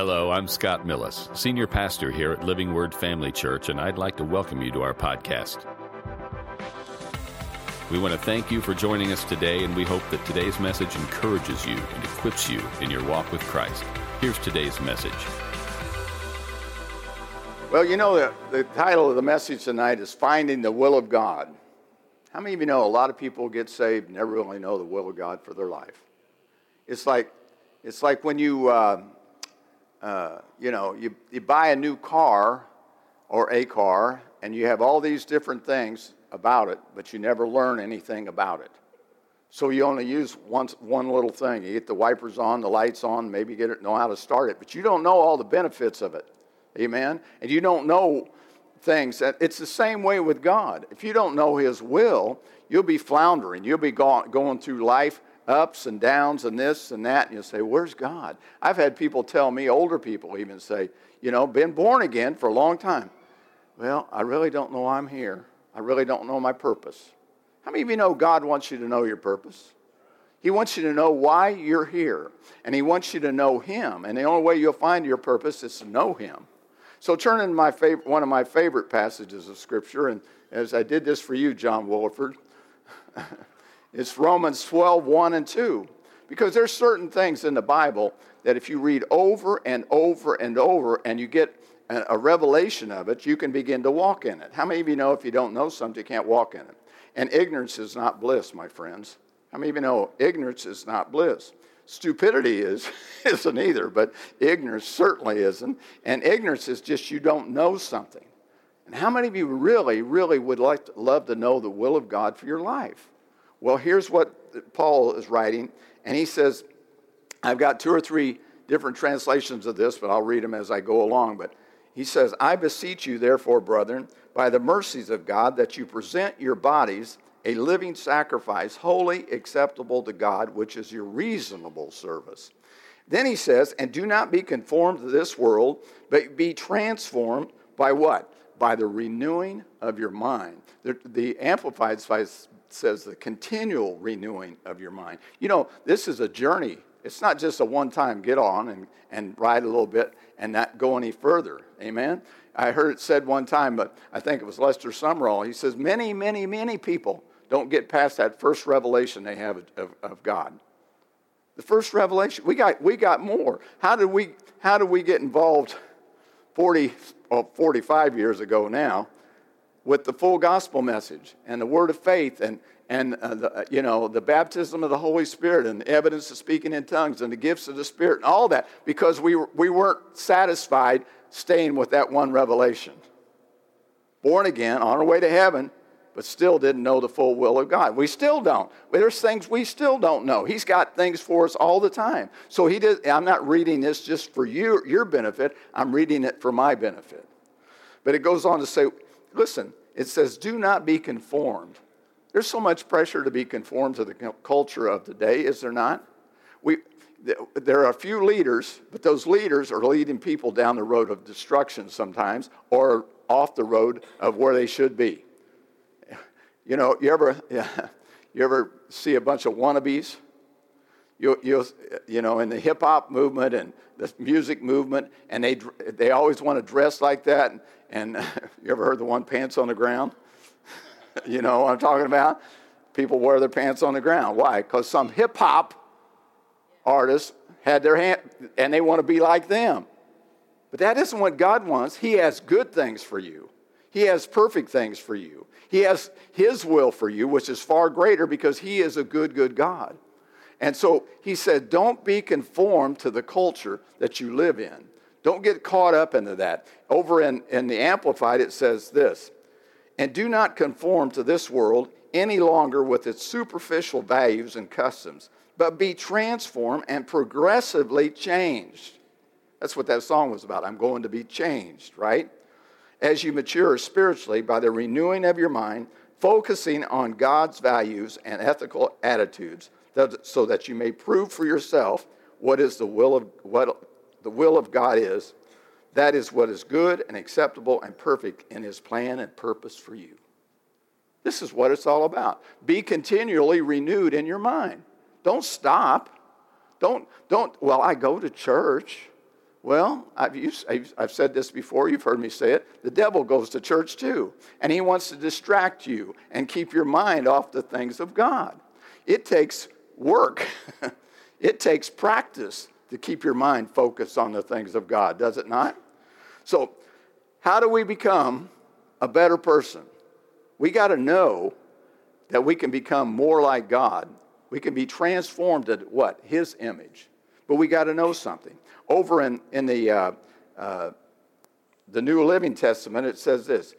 Hello, I'm Scott Millis, Senior Pastor here at Living Word Family Church, and I'd like to welcome you to our podcast. We want to thank you for joining us today, and we hope that today's message encourages you and equips you in your walk with Christ. Here's today's message. Well, you know, the, the title of the message tonight is Finding the Will of God. How many of you know a lot of people get saved never really know the will of God for their life? It's like, it's like when you, uh, uh, you know, you, you buy a new car or a car and you have all these different things about it, but you never learn anything about it. So you only use one, one little thing. You get the wipers on, the lights on, maybe get it, know how to start it, but you don't know all the benefits of it. Amen? And you don't know things. That, it's the same way with God. If you don't know His will, you'll be floundering. You'll be going, going through life ups and downs and this and that, and you'll say, Where's God? I've had people tell me, older people even say, You know, been born again for a long time. Well, I really don't know I'm here. I really don't know my purpose. How many of you know God wants you to know your purpose? He wants you to know why you're here, and He wants you to know Him. And the only way you'll find your purpose is to know Him. So turn in my favorite, one of my favorite passages of Scripture, and as I did this for you, John Williford, It's Romans 12, 1 and 2. Because there's certain things in the Bible that if you read over and over and over and you get a, revelation of it, you can begin to walk in it. How many of you know if you don't know something, you can't walk in it? And ignorance is not bliss, my friends. How many of you know ignorance is not bliss? Stupidity is, isn't either, but ignorance certainly isn't. And ignorance is just you don't know something. And how many of you really, really would like to, love to know the will of God for your life? Well, here's what Paul is writing, and he says, I've got two or three different translations of this, but I'll read them as I go along. But he says, I beseech you, therefore, brethren, by the mercies of God, that you present your bodies a living sacrifice, holy, acceptable to God, which is your reasonable service. Then he says, And do not be conformed to this world, but be transformed by what? By the renewing of your mind. The, the Amplified says the continual renewing of your mind. You know, this is a journey. It's not just a one time get on and, and ride a little bit and not go any further. Amen? I heard it said one time, but I think it was Lester Sumrall. He says, Many, many, many people don't get past that first revelation they have of, of God. The first revelation, we got, we got more. How did we, how did we get involved 40, well, 45 years ago now? With the full gospel message and the word of faith and, and uh, the, uh, you know, the baptism of the Holy Spirit and the evidence of speaking in tongues and the gifts of the Spirit and all that because we, we weren't satisfied staying with that one revelation. Born again, on our way to heaven, but still didn't know the full will of God. We still don't. There's things we still don't know. He's got things for us all the time. So he did, I'm not reading this just for you, your benefit, I'm reading it for my benefit. But it goes on to say, listen, it says, do not be conformed. There's so much pressure to be conformed to the culture of today, is there not? We, there are a few leaders, but those leaders are leading people down the road of destruction sometimes or off the road of where they should be. You know, you ever, you ever see a bunch of wannabes? You, you, you know, in the hip hop movement and the music movement, and they, they always want to dress like that. And, you ever heard the one pants on the ground? you know what I'm talking about? People wear their pants on the ground. Why? Because some hip hop artists had their hand, and they want to be like them. But that isn't what God wants. He has good things for you, He has perfect things for you. He has His will for you, which is far greater because He is a good, good God. And so he said, don't be conformed to the culture that you live in. Don't get caught up into that. Over in, in the Amplified, it says this And do not conform to this world any longer with its superficial values and customs, but be transformed and progressively changed. That's what that song was about. I'm going to be changed, right? As you mature spiritually by the renewing of your mind, focusing on God's values and ethical attitudes so that you may prove for yourself what is the will of what the will of God is. That is what is good and acceptable and perfect in his plan and purpose for you. This is what it's all about. Be continually renewed in your mind. Don't stop. Don't don't well, I go to church. Well, I've, used, I've, said this before, you've heard me say it. The devil goes to church too, and he wants to distract you and keep your mind off the things of God. It takes work, it takes practice to keep your mind focused on the things of God, does it not? So, how do we become a better person? We got to know that we can become more like God. We can be transformed to what? His image. But we got to know something. Over in, in the, uh, uh, the New Living Testament, it says this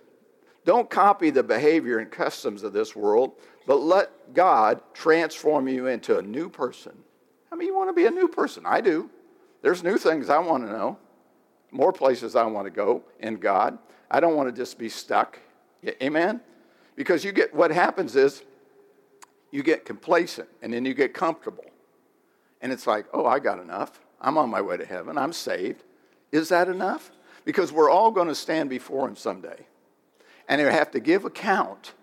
Don't copy the behavior and customs of this world, but let God transform you into a new person. I mean, you want to be a new person? I do. There's new things I want to know, more places I want to go in God. I don't want to just be stuck. Amen? Because you get what happens is you get complacent and then you get comfortable. And it's like, oh, I got enough. I'm on my way to heaven. I'm saved. Is that enough? Because we're all going to stand before Him someday. And we have to give account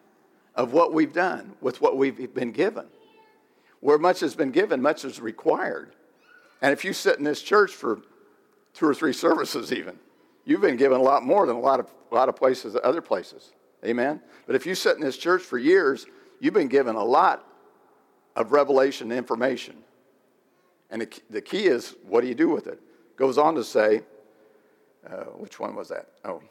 of what we've done with what we've been given. Where much has been given, much is required. And if you sit in this church for two or three services, even, you've been given a lot more than a lot of, a lot of places, other places. Amen? But if you sit in this church for years, you've been given a lot of revelation information. And the, the key is, what do you do with it? Goes on to say, uh, which one was that? Oh.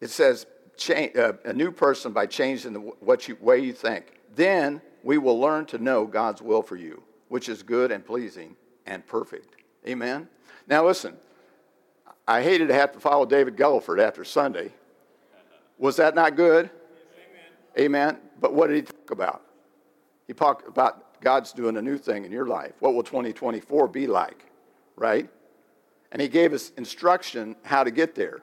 It says, change, uh, a new person by changing the what you, way you think. Then we will learn to know God's will for you, which is good and pleasing and perfect. Amen? Now listen, I hated to have to follow David Gulliford after Sunday. Was that not good? Amen. Amen. But what did he talk about? He talked about God's doing a new thing in your life. What will 2024 be like? Right? And he gave us instruction how to get there.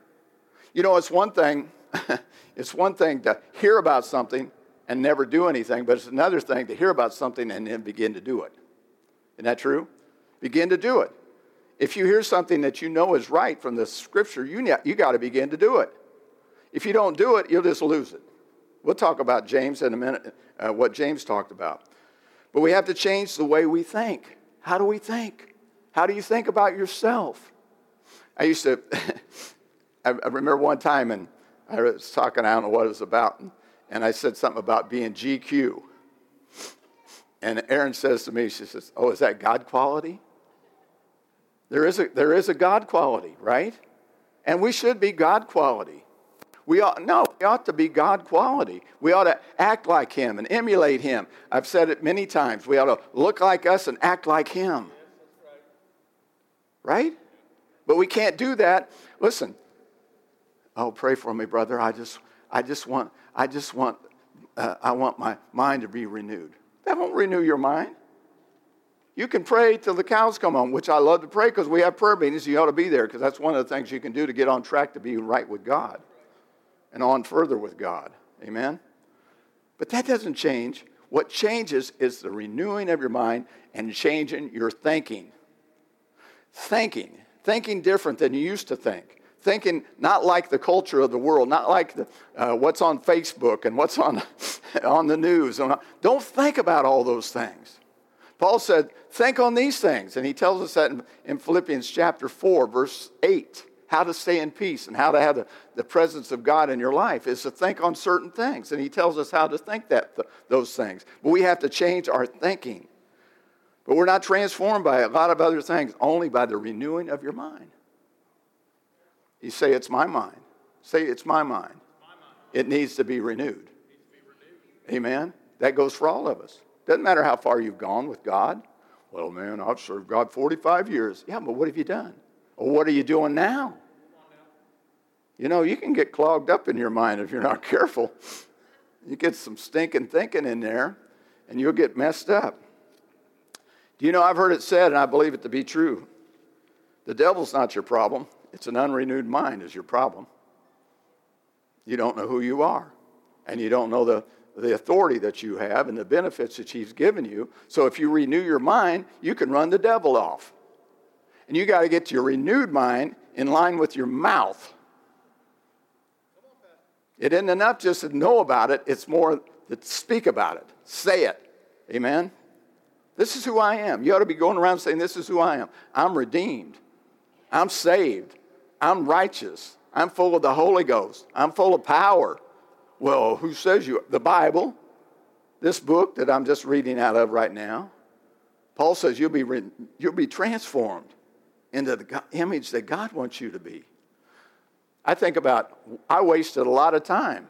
You know, it's one thing, it's one thing to hear about something and never do anything, but it's another thing to hear about something and then begin to do it. Isn't that true? Begin to do it. If you hear something that you know is right from the scripture, you, you got to begin to do it. If you don't do it, you'll just lose it. We'll talk about James in a minute, uh, what James talked about. But we have to change the way we think. How do we think? How do you think about yourself? I used to, I remember one time, and I was talking, I don't know what it was about, and I said something about being GQ. And Erin says to me, she says, Oh, is that God quality? There is a, there is a God quality, right? And we should be God quality. We ought, no, we ought to be God quality. We ought to act like Him and emulate Him. I've said it many times. We ought to look like us and act like Him. Right? But we can't do that. Listen. Oh, pray for me, brother. I just, I just want, I just want, uh, I want my mind to be renewed. That won't renew your mind. You can pray till the cows come home, which I love to pray because we have prayer meetings. You ought to be there because that's one of the things you can do to get on track to be right with God and on further with God. Amen? But that doesn't change. What changes is the renewing of your mind and changing your thinking. Thinking. Thinking different than you used to think. Thinking not like the culture of the world, not like the, uh, what's on Facebook and what's on, on the news. Don't think about all those things. Paul said, Think on these things. And he tells us that in, in Philippians chapter 4, verse 8 how to stay in peace and how to have the, the presence of God in your life is to think on certain things. And he tells us how to think that, th- those things. But we have to change our thinking. But we're not transformed by a lot of other things, only by the renewing of your mind. You say, It's my mind. Say, It's my mind. It needs to be renewed. Amen? That goes for all of us. Doesn't matter how far you've gone with God. Well, man, I've served God 45 years. Yeah, but what have you done? Well, what are you doing now? You know, you can get clogged up in your mind if you're not careful. You get some stinking thinking in there, and you'll get messed up. Do you know, I've heard it said, and I believe it to be true the devil's not your problem, it's an unrenewed mind is your problem. You don't know who you are, and you don't know the, the authority that you have and the benefits that he's given you. So if you renew your mind, you can run the devil off. And you got to get your renewed mind in line with your mouth. It isn't enough just to know about it, it's more to speak about it. Say it. Amen? This is who I am. You ought to be going around saying, This is who I am. I'm redeemed. I'm saved. I'm righteous. I'm full of the Holy Ghost. I'm full of power. Well, who says you? The Bible, this book that I'm just reading out of right now. Paul says you'll be, you'll be transformed into the image that God wants you to be. I think about, I wasted a lot of time.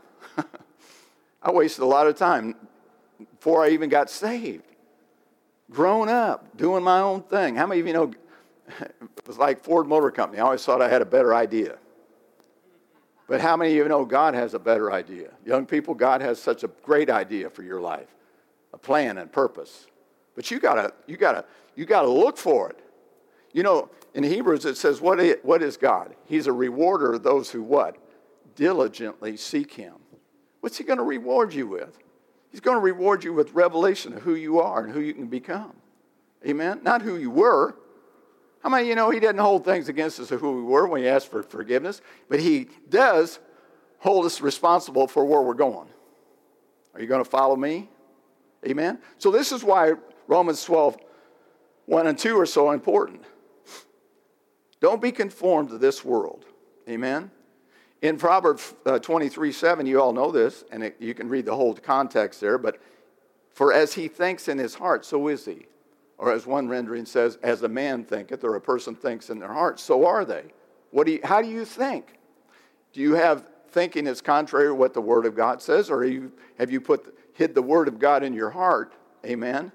I wasted a lot of time before I even got saved. Grown up, doing my own thing. How many of you know it was like Ford Motor Company? I always thought I had a better idea. But how many of you know God has a better idea? Young people, God has such a great idea for your life, a plan and purpose. But you gotta, you gotta, you gotta look for it. You know, in Hebrews it says, what is, what is God? He's a rewarder of those who what? Diligently seek him. What's he gonna reward you with? He's gonna reward you with revelation of who you are and who you can become. Amen? Not who you were, how many you know he doesn't hold things against us of who we were when he asked for forgiveness, but he does hold us responsible for where we're going. Are you going to follow me? Amen? So this is why Romans 12, 1 and 2 are so important. Don't be conformed to this world. Amen? In Proverbs uh, 23, 7, you all know this, and it, you can read the whole context there, but for as he thinks in his heart, so is he. Or as one rendering says, as a man thinketh, or a person thinks in their heart, so are they. What do you, how do you think? Do you have thinking is contrary to what the Word of God says, or you, have you put, hid the Word of God in your heart? Amen.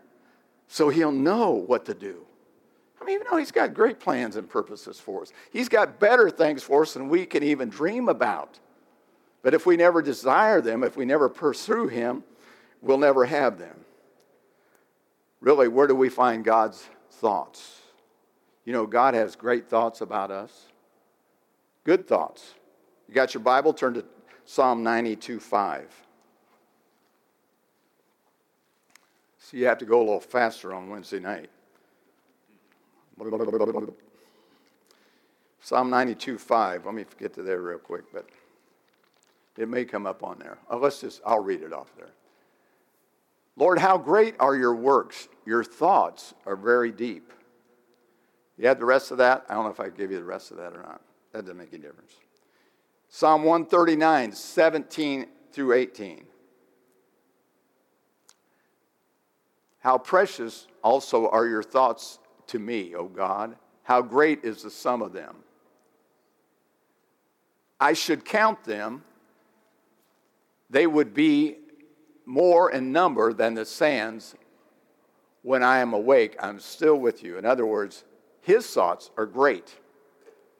So he'll know what to do. I mean, you know, he's got great plans and purposes for us, he's got better things for us than we can even dream about. But if we never desire them, if we never pursue him, we'll never have them really, where do we find God's thoughts? You know, God has great thoughts about us, good thoughts. You got your Bible? Turn to Psalm 92 5. So you have to go a little faster on Wednesday night. Psalm 92 5. Let me get to there real quick, but it may come up on there. Oh, let's just, I'll read it off there. Lord, how great are your works? Your thoughts are very deep. You had the rest of that? I don't know if I gave you the rest of that or not. That doesn't make any difference. Psalm 139, 17 through 18. How precious also are your thoughts to me, O God. How great is the sum of them. I should count them, they would be more in number than the sands. When I am awake, I'm still with you. In other words, his thoughts are great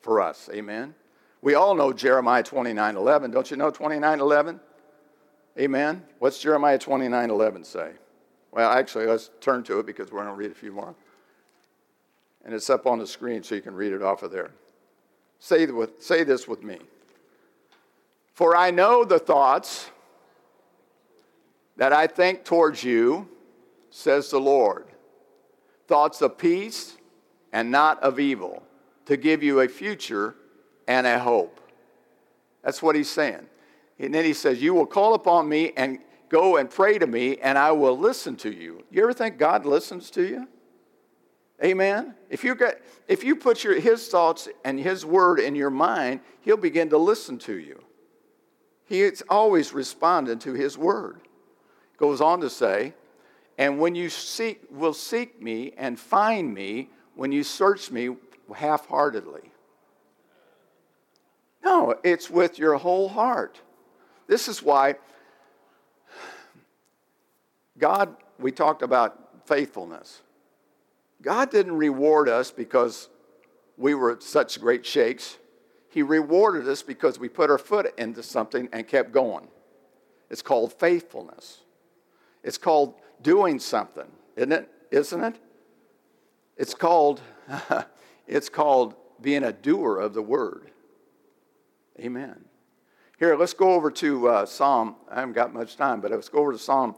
for us. Amen. We all know Jeremiah 29 11. Don't you know 29 11? Amen. What's Jeremiah 29 11 say? Well, actually, let's turn to it because we're going to read a few more. And it's up on the screen so you can read it off of there. Say, with, say this with me. For I know the thoughts that I think towards you, says the Lord, thoughts of peace and not of evil, to give you a future and a hope. That's what he's saying. And then he says, You will call upon me and go and pray to me, and I will listen to you. You ever think God listens to you? Amen. If you get, if you put your, his thoughts and his word in your mind, he'll begin to listen to you. He's always responding to his word goes on to say, and when you seek, will seek me and find me when you search me half heartedly. No, it's with your whole heart. This is why God, we talked about faithfulness. God didn't reward us because we were such great shakes. He rewarded us because we put our foot into something and kept going. It's called faithfulness. It's called doing something, isn't it? Isn't it? It's called it's called being a doer of the word. Amen. Here, let's go over to uh, Psalm. I haven't got much time, but let's go over to Psalm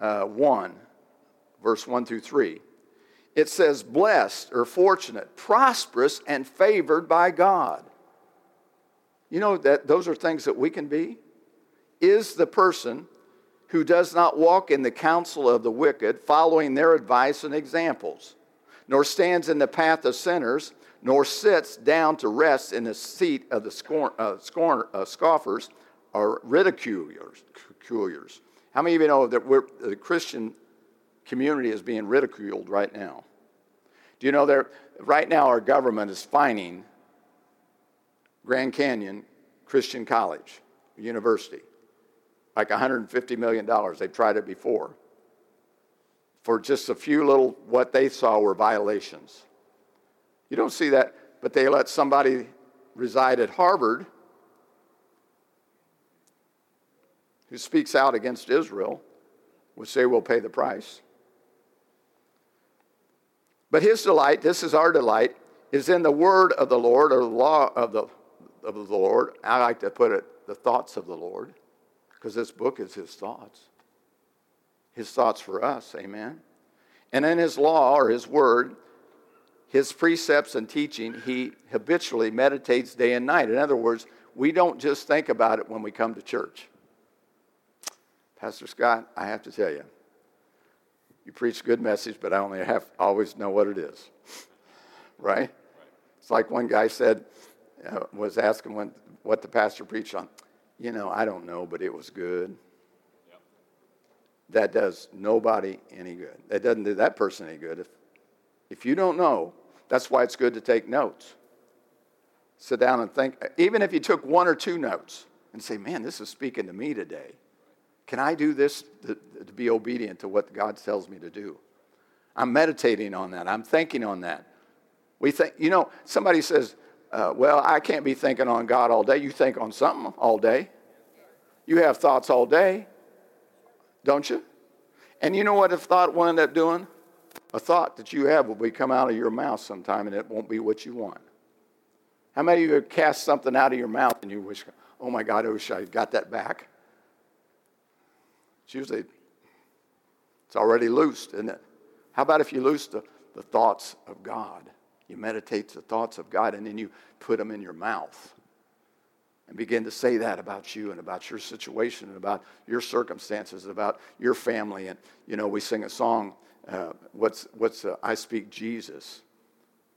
uh, 1, verse 1 through 3. It says, blessed or fortunate, prosperous, and favored by God. You know that those are things that we can be? Is the person who does not walk in the counsel of the wicked, following their advice and examples, nor stands in the path of sinners, nor sits down to rest in the seat of the scorn, uh, scorn, uh, scoffers or ridiculers. How many of you know that the Christian community is being ridiculed right now? Do you know that right now our government is fining Grand Canyon Christian College, University, like $150 million. They've tried it before for just a few little, what they saw were violations. You don't see that, but they let somebody reside at Harvard who speaks out against Israel, which they will pay the price. But his delight, this is our delight, is in the word of the Lord or the law of the of the Lord. I like to put it, the thoughts of the Lord, because this book is his thoughts. His thoughts for us, amen. And in his law or his word, his precepts and teaching, he habitually meditates day and night. In other words, we don't just think about it when we come to church. Pastor Scott, I have to tell you, you preach a good message, but I only have always know what it is. right? It's like one guy said, uh, was asking when, what the pastor preached on. You know, I don't know, but it was good. Yep. That does nobody any good. That doesn't do that person any good. If, if you don't know, that's why it's good to take notes. Sit down and think. Even if you took one or two notes and say, man, this is speaking to me today. Can I do this to, to be obedient to what God tells me to do? I'm meditating on that. I'm thinking on that. We think, you know, somebody says, uh, well, I can't be thinking on God all day. You think on something all day. You have thoughts all day, don't you? And you know what a thought will end up doing? A thought that you have will be come out of your mouth sometime and it won't be what you want. How many of you have cast something out of your mouth and you wish, oh my God, I wish I got that back? It's usually, it's already loosed, isn't it? How about if you loose the, the thoughts of God? You meditate the thoughts of God and then you put them in your mouth and begin to say that about you and about your situation and about your circumstances about your family. And, you know, we sing a song, uh, what's, what's uh, I Speak Jesus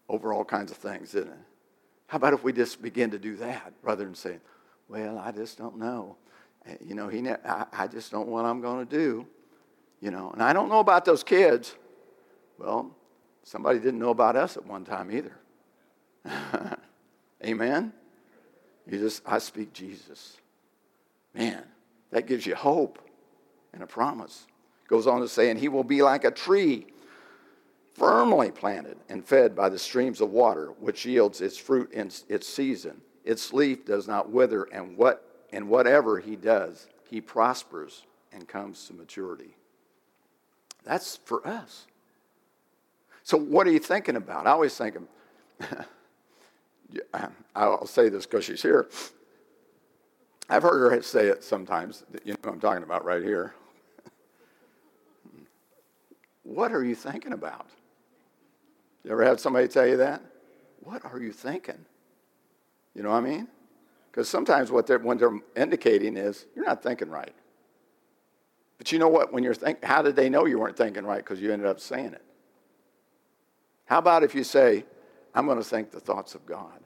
over all kinds of things, isn't it? How about if we just begin to do that rather than saying, well, I just don't know. Uh, you know, he ne- I, I just don't know what I'm going to do. You know, and I don't know about those kids. Well, Somebody didn't know about us at one time either. Amen? You just, I speak Jesus. Man, that gives you hope and a promise. Goes on to say, and he will be like a tree firmly planted and fed by the streams of water, which yields its fruit in its season. Its leaf does not wither, and what and whatever he does, he prospers and comes to maturity. That's for us. So, what are you thinking about? I always think, I'll say this because she's here. I've heard her say it sometimes. You know what I'm talking about right here. what are you thinking about? You ever had somebody tell you that? What are you thinking? You know what I mean? Because sometimes what they're, what they're indicating is you're not thinking right. But you know what? When you're thinking, how did they know you weren't thinking right? Because you ended up saying it. How about if you say, I'm going to think the thoughts of God?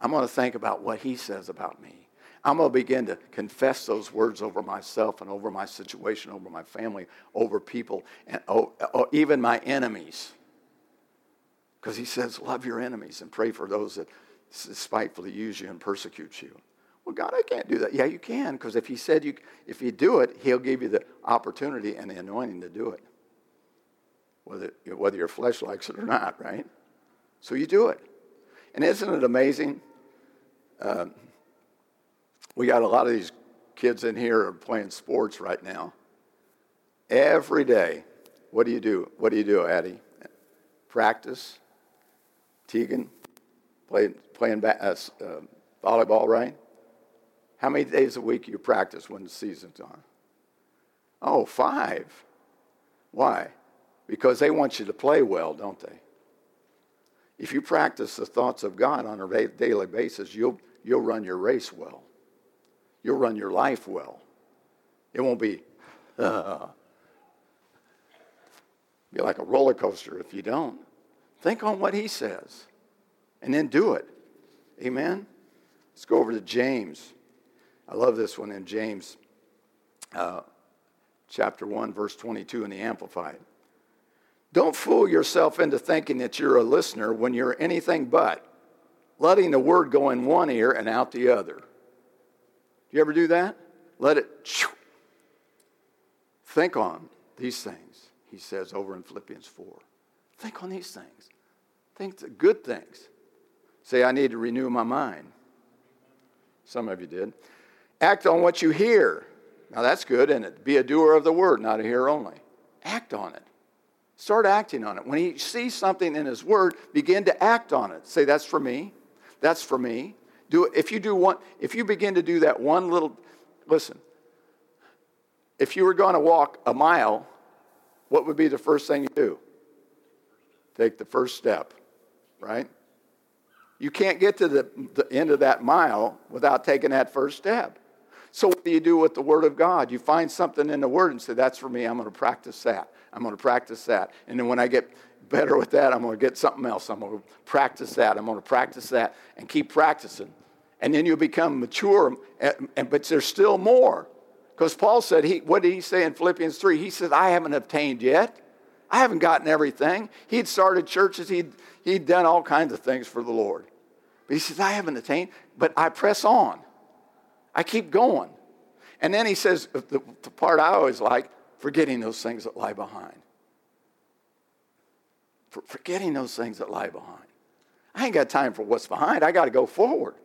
I'm going to think about what He says about me. I'm going to begin to confess those words over myself and over my situation, over my family, over people, and oh, oh, even my enemies. Because He says, Love your enemies and pray for those that spitefully use you and persecute you. Well, God, I can't do that. Yeah, you can, because if He said you, if you do it, He'll give you the opportunity and the anointing to do it whether, whether your flesh likes it or not, right? So you do it. And isn't it amazing? Um, we got a lot of these kids in here are playing sports right now. Every day, what do you do? What do you do, Addie? Practice. Tegan, play, playing ba- uh, uh, volleyball, right? How many days a week you practice when the season's on? Oh, five. Why? Because they want you to play well, don't they? If you practice the thoughts of God on a daily basis, you'll, you'll run your race well. You'll run your life well. It won't be Be like a roller coaster if you don't. Think on what he says and then do it. Amen? Let's go over to James. I love this one in James uh, chapter 1, verse 22 in the Amplified. Don't fool yourself into thinking that you're a listener when you're anything but, letting the word go in one ear and out the other. Do you ever do that? Let it. Think on these things, he says over in Philippians 4. Think on these things. Think the good things. Say, I need to renew my mind. Some of you did. Act on what you hear. Now that's good, and it be a doer of the word, not a hearer only. Act on it. Start acting on it. When he sees something in his word, begin to act on it. Say, that's for me. That's for me. Do it. If you do one, if you begin to do that one little, listen, if you were going to walk a mile, what would be the first thing you do? Take the first step, right? You can't get to the, the end of that mile without taking that first step. So, what do you do with the Word of God? You find something in the Word and say, That's for me. I'm going to practice that. I'm going to practice that. And then when I get better with that, I'm going to get something else. I'm going to practice that. I'm going to practice that and keep practicing. And then you'll become mature, and, and, but there's still more. Because Paul said, he, what did he say in Philippians 3? He said, I haven't obtained yet. I haven't gotten everything. He'd started churches, he'd, he'd done all kinds of things for the Lord. But he says, I haven't attained, but I press on. I keep going. And then he says, the, the part I always like, forgetting those things that lie behind. For forgetting those things that lie behind. I ain't got time for what's behind. I got to go forward.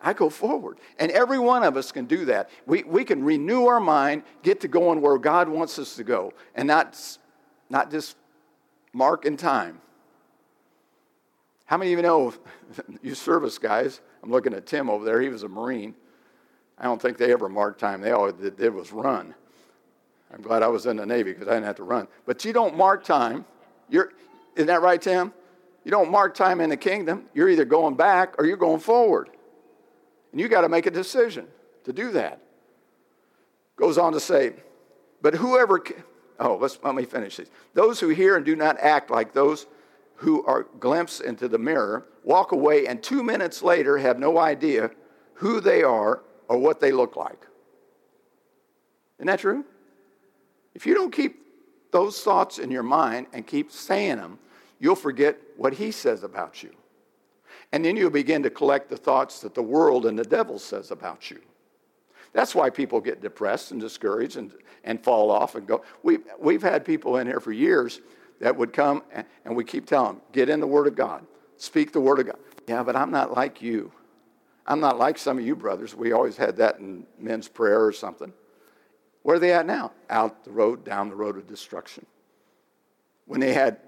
I go forward. And every one of us can do that. We, we can renew our mind, get to going where God wants us to go, and not, not just mark in time. How many of you know, you service guys, I'm looking at Tim over there, he was a Marine. I don't think they ever marked time. They all did was run. I'm glad I was in the Navy because I didn't have to run. But you don't mark time. You're, isn't that right, Tim? You don't mark time in the kingdom. You're either going back or you're going forward. And you got to make a decision to do that. Goes on to say, but whoever, oh, let's, let me finish this. Those who hear and do not act like those who are glimpsed into the mirror walk away and two minutes later have no idea who they are or what they look like. Isn't that true? If you don't keep those thoughts in your mind and keep saying them, you'll forget what he says about you. And then you'll begin to collect the thoughts that the world and the devil says about you. That's why people get depressed and discouraged and, and fall off and go. We, we've had people in here for years that would come and, and we keep telling them, get in the Word of God, speak the Word of God. Yeah, but I'm not like you. I'm not like some of you brothers. We always had that in men's prayer or something. Where are they at now? Out the road, down the road of destruction. When they had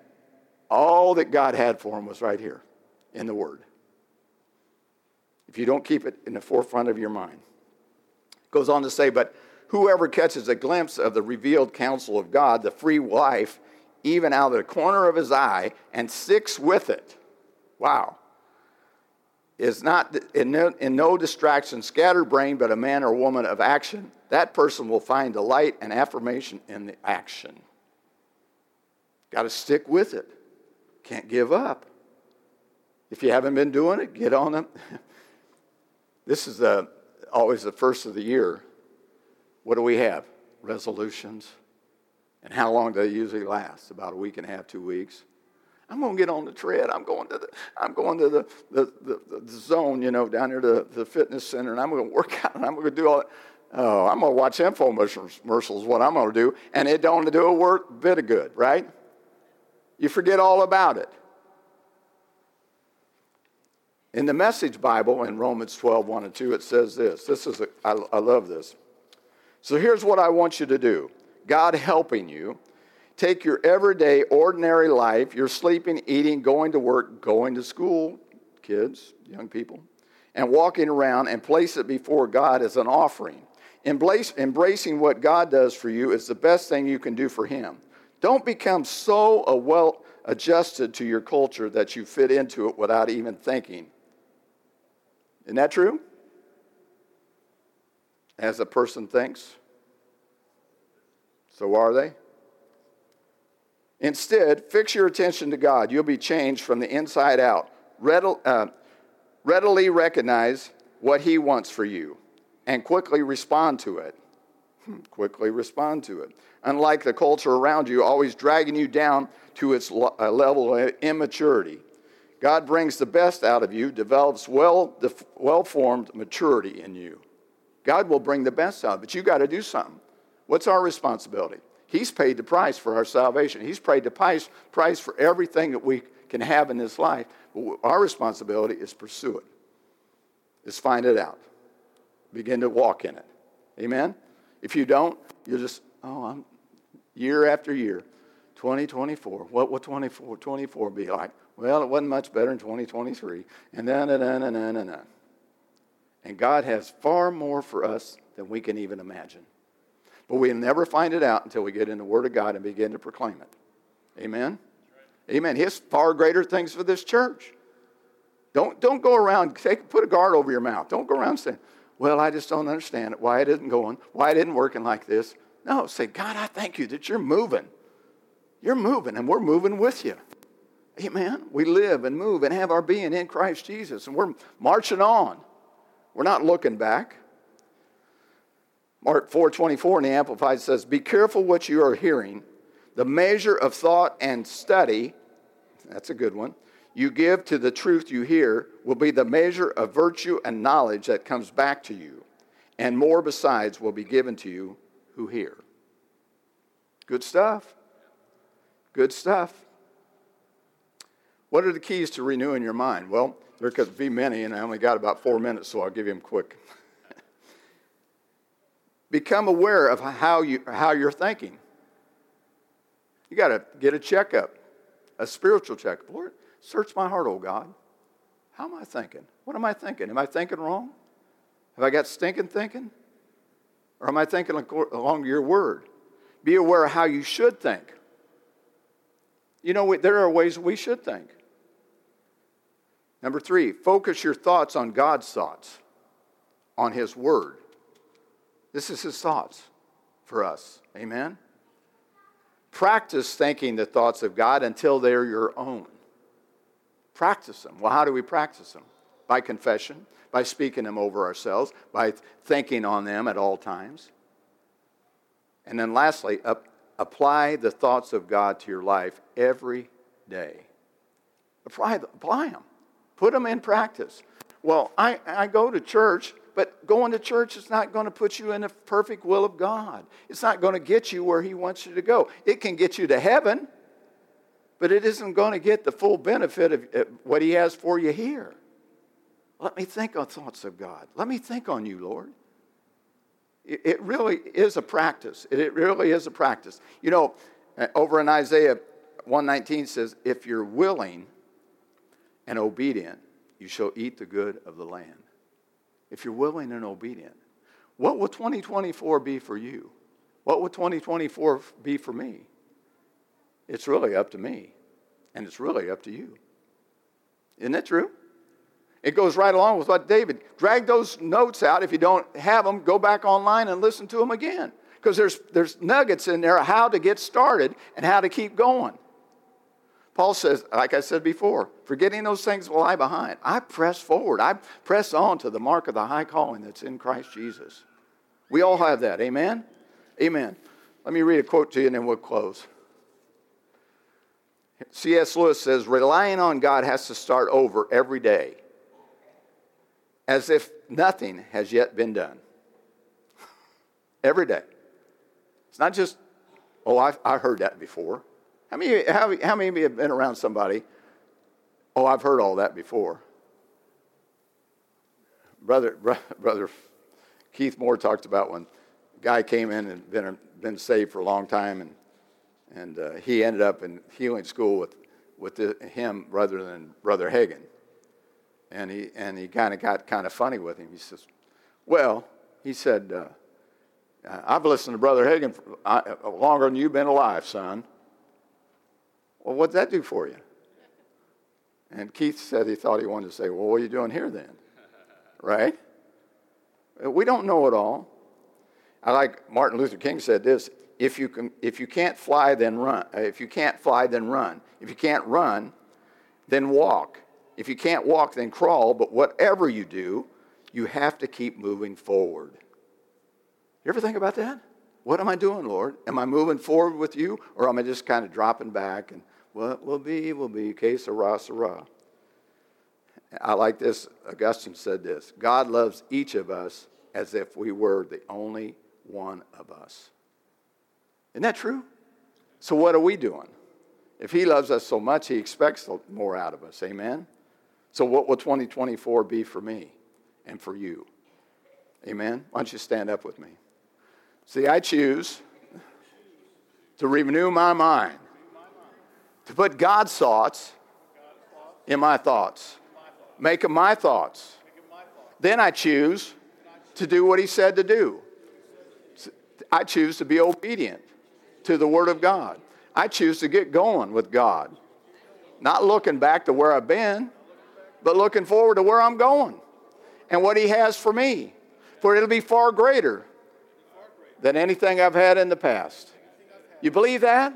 all that God had for them was right here in the Word. If you don't keep it in the forefront of your mind. It goes on to say, but whoever catches a glimpse of the revealed counsel of God, the free life, even out of the corner of his eye, and sticks with it. Wow is not in no, in no distraction, scatterbrained, but a man or woman of action, that person will find delight and affirmation in the action. Got to stick with it. Can't give up. If you haven't been doing it, get on it. this is the, always the first of the year. What do we have? Resolutions. And how long do they usually last? About a week and a half, two weeks. I'm going to get on the tread. I'm going to the, I'm going to the, the, the, the zone, you know, down here to the fitness center, and I'm going to work out, and I'm going to do all that. Oh, I'm going to watch infomercials, what I'm going to do, and it don't do a work bit of good, right? You forget all about it. In the Message Bible, in Romans 12, 1 and 2, it says this. This is, a, I, I love this. So here's what I want you to do God helping you Take your everyday, ordinary life, you're sleeping, eating, going to work, going to school, kids, young people, and walking around and place it before God as an offering. Embrace, embracing what God does for you is the best thing you can do for Him. Don't become so well adjusted to your culture that you fit into it without even thinking. Isn't that true? As a person thinks, So are they? Instead, fix your attention to God. You'll be changed from the inside out. Uh, readily recognize what He wants for you and quickly respond to it. Hmm, quickly respond to it. Unlike the culture around you, always dragging you down to its uh, level of immaturity. God brings the best out of you, develops well, well formed maturity in you. God will bring the best out, but you got to do something. What's our responsibility? He's paid the price for our salvation. He's paid the price, price for everything that we can have in this life. But our responsibility is pursue it, is find it out, begin to walk in it. Amen? If you don't, you'll just, oh, I'm year after year, 2024. What will 24, 24 be like? Well, it wasn't much better in 2023. And then, and then, and then, and then. And God has far more for us than we can even imagine. But we never find it out until we get in the Word of God and begin to proclaim it. Amen? Amen. He has far greater things for this church. Don't, don't go around, take, put a guard over your mouth. Don't go around saying, well, I just don't understand it, why it isn't going, why it isn't working like this. No, say, God, I thank you that you're moving. You're moving, and we're moving with you. Amen. We live and move and have our being in Christ Jesus, and we're marching on. We're not looking back. Mark 4:24 in the Amplified says, "Be careful what you are hearing. The measure of thought and study, that's a good one, you give to the truth you hear will be the measure of virtue and knowledge that comes back to you, and more besides will be given to you who hear." Good stuff. Good stuff. What are the keys to renewing your mind? Well, there could be many, and I only got about four minutes, so I'll give you them quick. Become aware of how, you, how you're thinking. You got to get a checkup, a spiritual checkup. Lord, search my heart, oh God. How am I thinking? What am I thinking? Am I thinking wrong? Have I got stinking thinking? Or am I thinking along your word? Be aware of how you should think. You know, there are ways we should think. Number three, focus your thoughts on God's thoughts, on His Word. This is His thoughts for us. Amen? Practice thinking the thoughts of God until they're your own. Practice them. Well, how do we practice them? By confession, by speaking them over ourselves, by thinking on them at all times. And then lastly, apply the thoughts of God to your life every day. Apply, apply them. Put them in practice. Well, I, I go to church, but going to church is not going to put you in the perfect will of God. It's not going to get you where He wants you to go. It can get you to heaven, but it isn't going to get the full benefit of what He has for you here. Let me think on thoughts of God. Let me think on you, Lord. It really is a practice. It really is a practice. You know, uh, over in Isaiah 119 says, if you're willing, and obedient, you shall eat the good of the land. If you're willing and obedient. What will 2024 be for you? What will 2024 be for me? It's really up to me, and it's really up to you. Isn't that true? It goes right along with what David drag those notes out. If you don't have them, go back online and listen to them again. Because there's, there's nuggets in there how to get started and how to keep going. Paul says, like I said before, forgetting those things will lie behind. I press forward. I press on to the mark of the high calling that's in Christ Jesus. We all have that. Amen? Amen. Let me read a quote to you and then we'll close. C.S. Lewis says, relying on God has to start over every day as if nothing has yet been done. every day. It's not just, oh, I've, I heard that before. How many, how, how many of you have been around somebody? Oh, I've heard all that before. Brother, brother Keith Moore talked about when a guy came in and been, been saved for a long time, and, and uh, he ended up in healing school with, with the, him rather than Brother Hagin. And he, and he kind of got kind of funny with him. He says, Well, he said, uh, I've listened to Brother Hagin for, uh, longer than you've been alive, son. Well, what'd that do for you? And Keith said he thought he wanted to say, Well, what are you doing here then? Right? We don't know it all. I like Martin Luther King said this if you, can, if you can't fly, then run. Uh, if you can't fly, then run. If you can't run, then walk. If you can't walk, then crawl. But whatever you do, you have to keep moving forward. You ever think about that? What am I doing, Lord? Am I moving forward with you, or am I just kind of dropping back and what will be, will be, que sera, sera? I like this. Augustine said this God loves each of us as if we were the only one of us. Isn't that true? So, what are we doing? If He loves us so much, He expects more out of us. Amen? So, what will 2024 be for me and for you? Amen? Why don't you stand up with me? See, I choose to renew my mind, to put God's thoughts in my thoughts, make them my thoughts. Then I choose to do what He said to do. I choose to be obedient to the Word of God. I choose to get going with God, not looking back to where I've been, but looking forward to where I'm going and what He has for me. For it'll be far greater than anything I've had in the past. You believe that?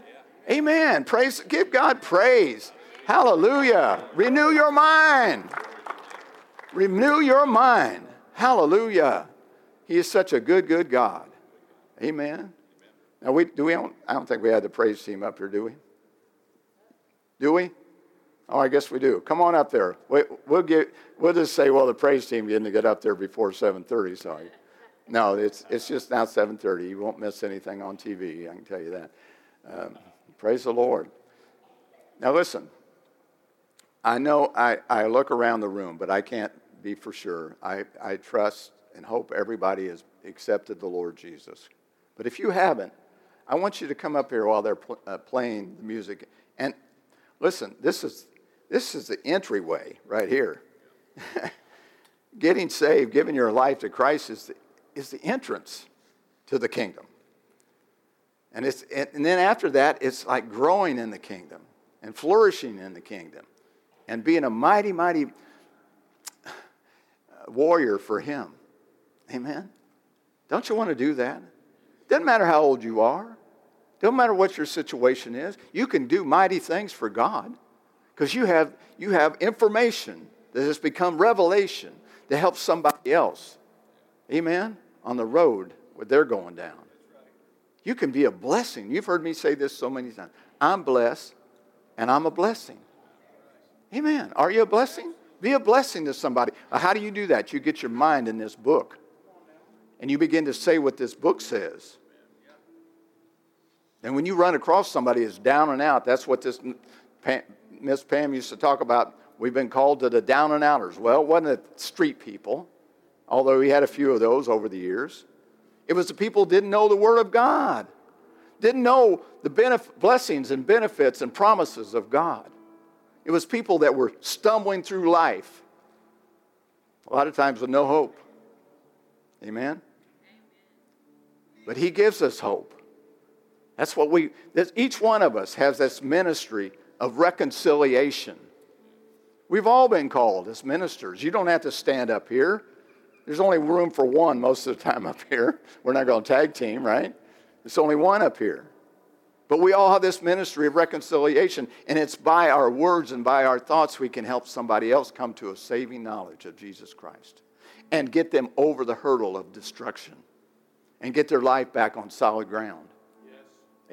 Amen. Praise, give God praise. Hallelujah. Renew your mind. Renew your mind. Hallelujah. He is such a good, good God. Amen. Now we do we don't, I don't think we had the praise team up here, do we? Do we? Oh, I guess we do. Come on up there. We, will get, we'll just say, well, the praise team didn't get up there before 7:30. Sorry. No, it's, it's just now 7.30. You won't miss anything on TV, I can tell you that. Um, praise the Lord. Now listen, I know I, I look around the room, but I can't be for sure. I, I trust and hope everybody has accepted the Lord Jesus. But if you haven't, I want you to come up here while they're pl- uh, playing the music. And listen, this is, this is the entryway right here. Getting saved, giving your life to Christ is the, is the entrance to the kingdom. And, it's, and then after that, it's like growing in the kingdom and flourishing in the kingdom and being a mighty, mighty uh, warrior for Him. Amen? Don't you want to do that? Doesn't matter how old you are, doesn't matter what your situation is, you can do mighty things for God because you have, you have information that has become revelation to help somebody else. Amen? on the road where they're going down. You can be a blessing. You've heard me say this so many times. I'm blessed and I'm a blessing. Amen. Are you a blessing? Be a blessing to somebody. Uh, how do you do that? You get your mind in this book and you begin to say what this book says. And when you run across somebody that's down and out, that's what this Miss Pam used to talk about. We've been called to the down and outers. Well, it wasn't it street people although he had a few of those over the years. It was the people didn't know the Word of God, didn't know the benef- blessings and benefits and promises of God. It was people that were stumbling through life, a lot of times with no hope. Amen? But he gives us hope. That's what we, each one of us has this ministry of reconciliation. We've all been called as ministers. You don't have to stand up here. There's only room for one most of the time up here. We're not going to tag team, right? There's only one up here. But we all have this ministry of reconciliation, and it's by our words and by our thoughts we can help somebody else come to a saving knowledge of Jesus Christ and get them over the hurdle of destruction and get their life back on solid ground. Yes.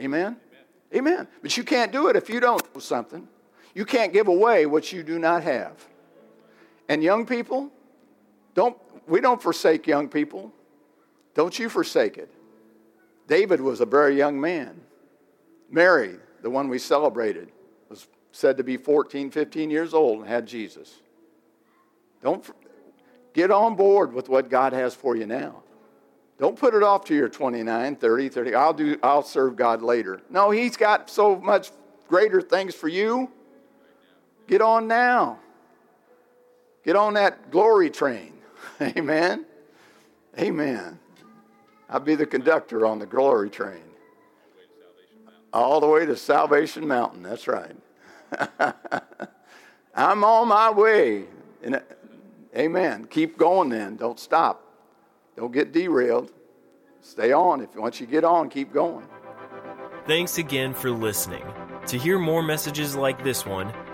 Amen? Amen? Amen. But you can't do it if you don't know something. You can't give away what you do not have. And young people, don't we don't forsake young people. Don't you forsake it. David was a very young man. Mary, the one we celebrated, was said to be 14, 15 years old and had Jesus. Don't get on board with what God has for you now. Don't put it off to your 29, 30, 30. I'll do I'll serve God later. No, he's got so much greater things for you. Get on now. Get on that glory train. Amen. Amen. I'll be the conductor on the glory train. All the way to Salvation Mountain. That's right. I'm on my way. Amen. Keep going then. Don't stop. Don't get derailed. Stay on. If once you get on, keep going. Thanks again for listening. To hear more messages like this one,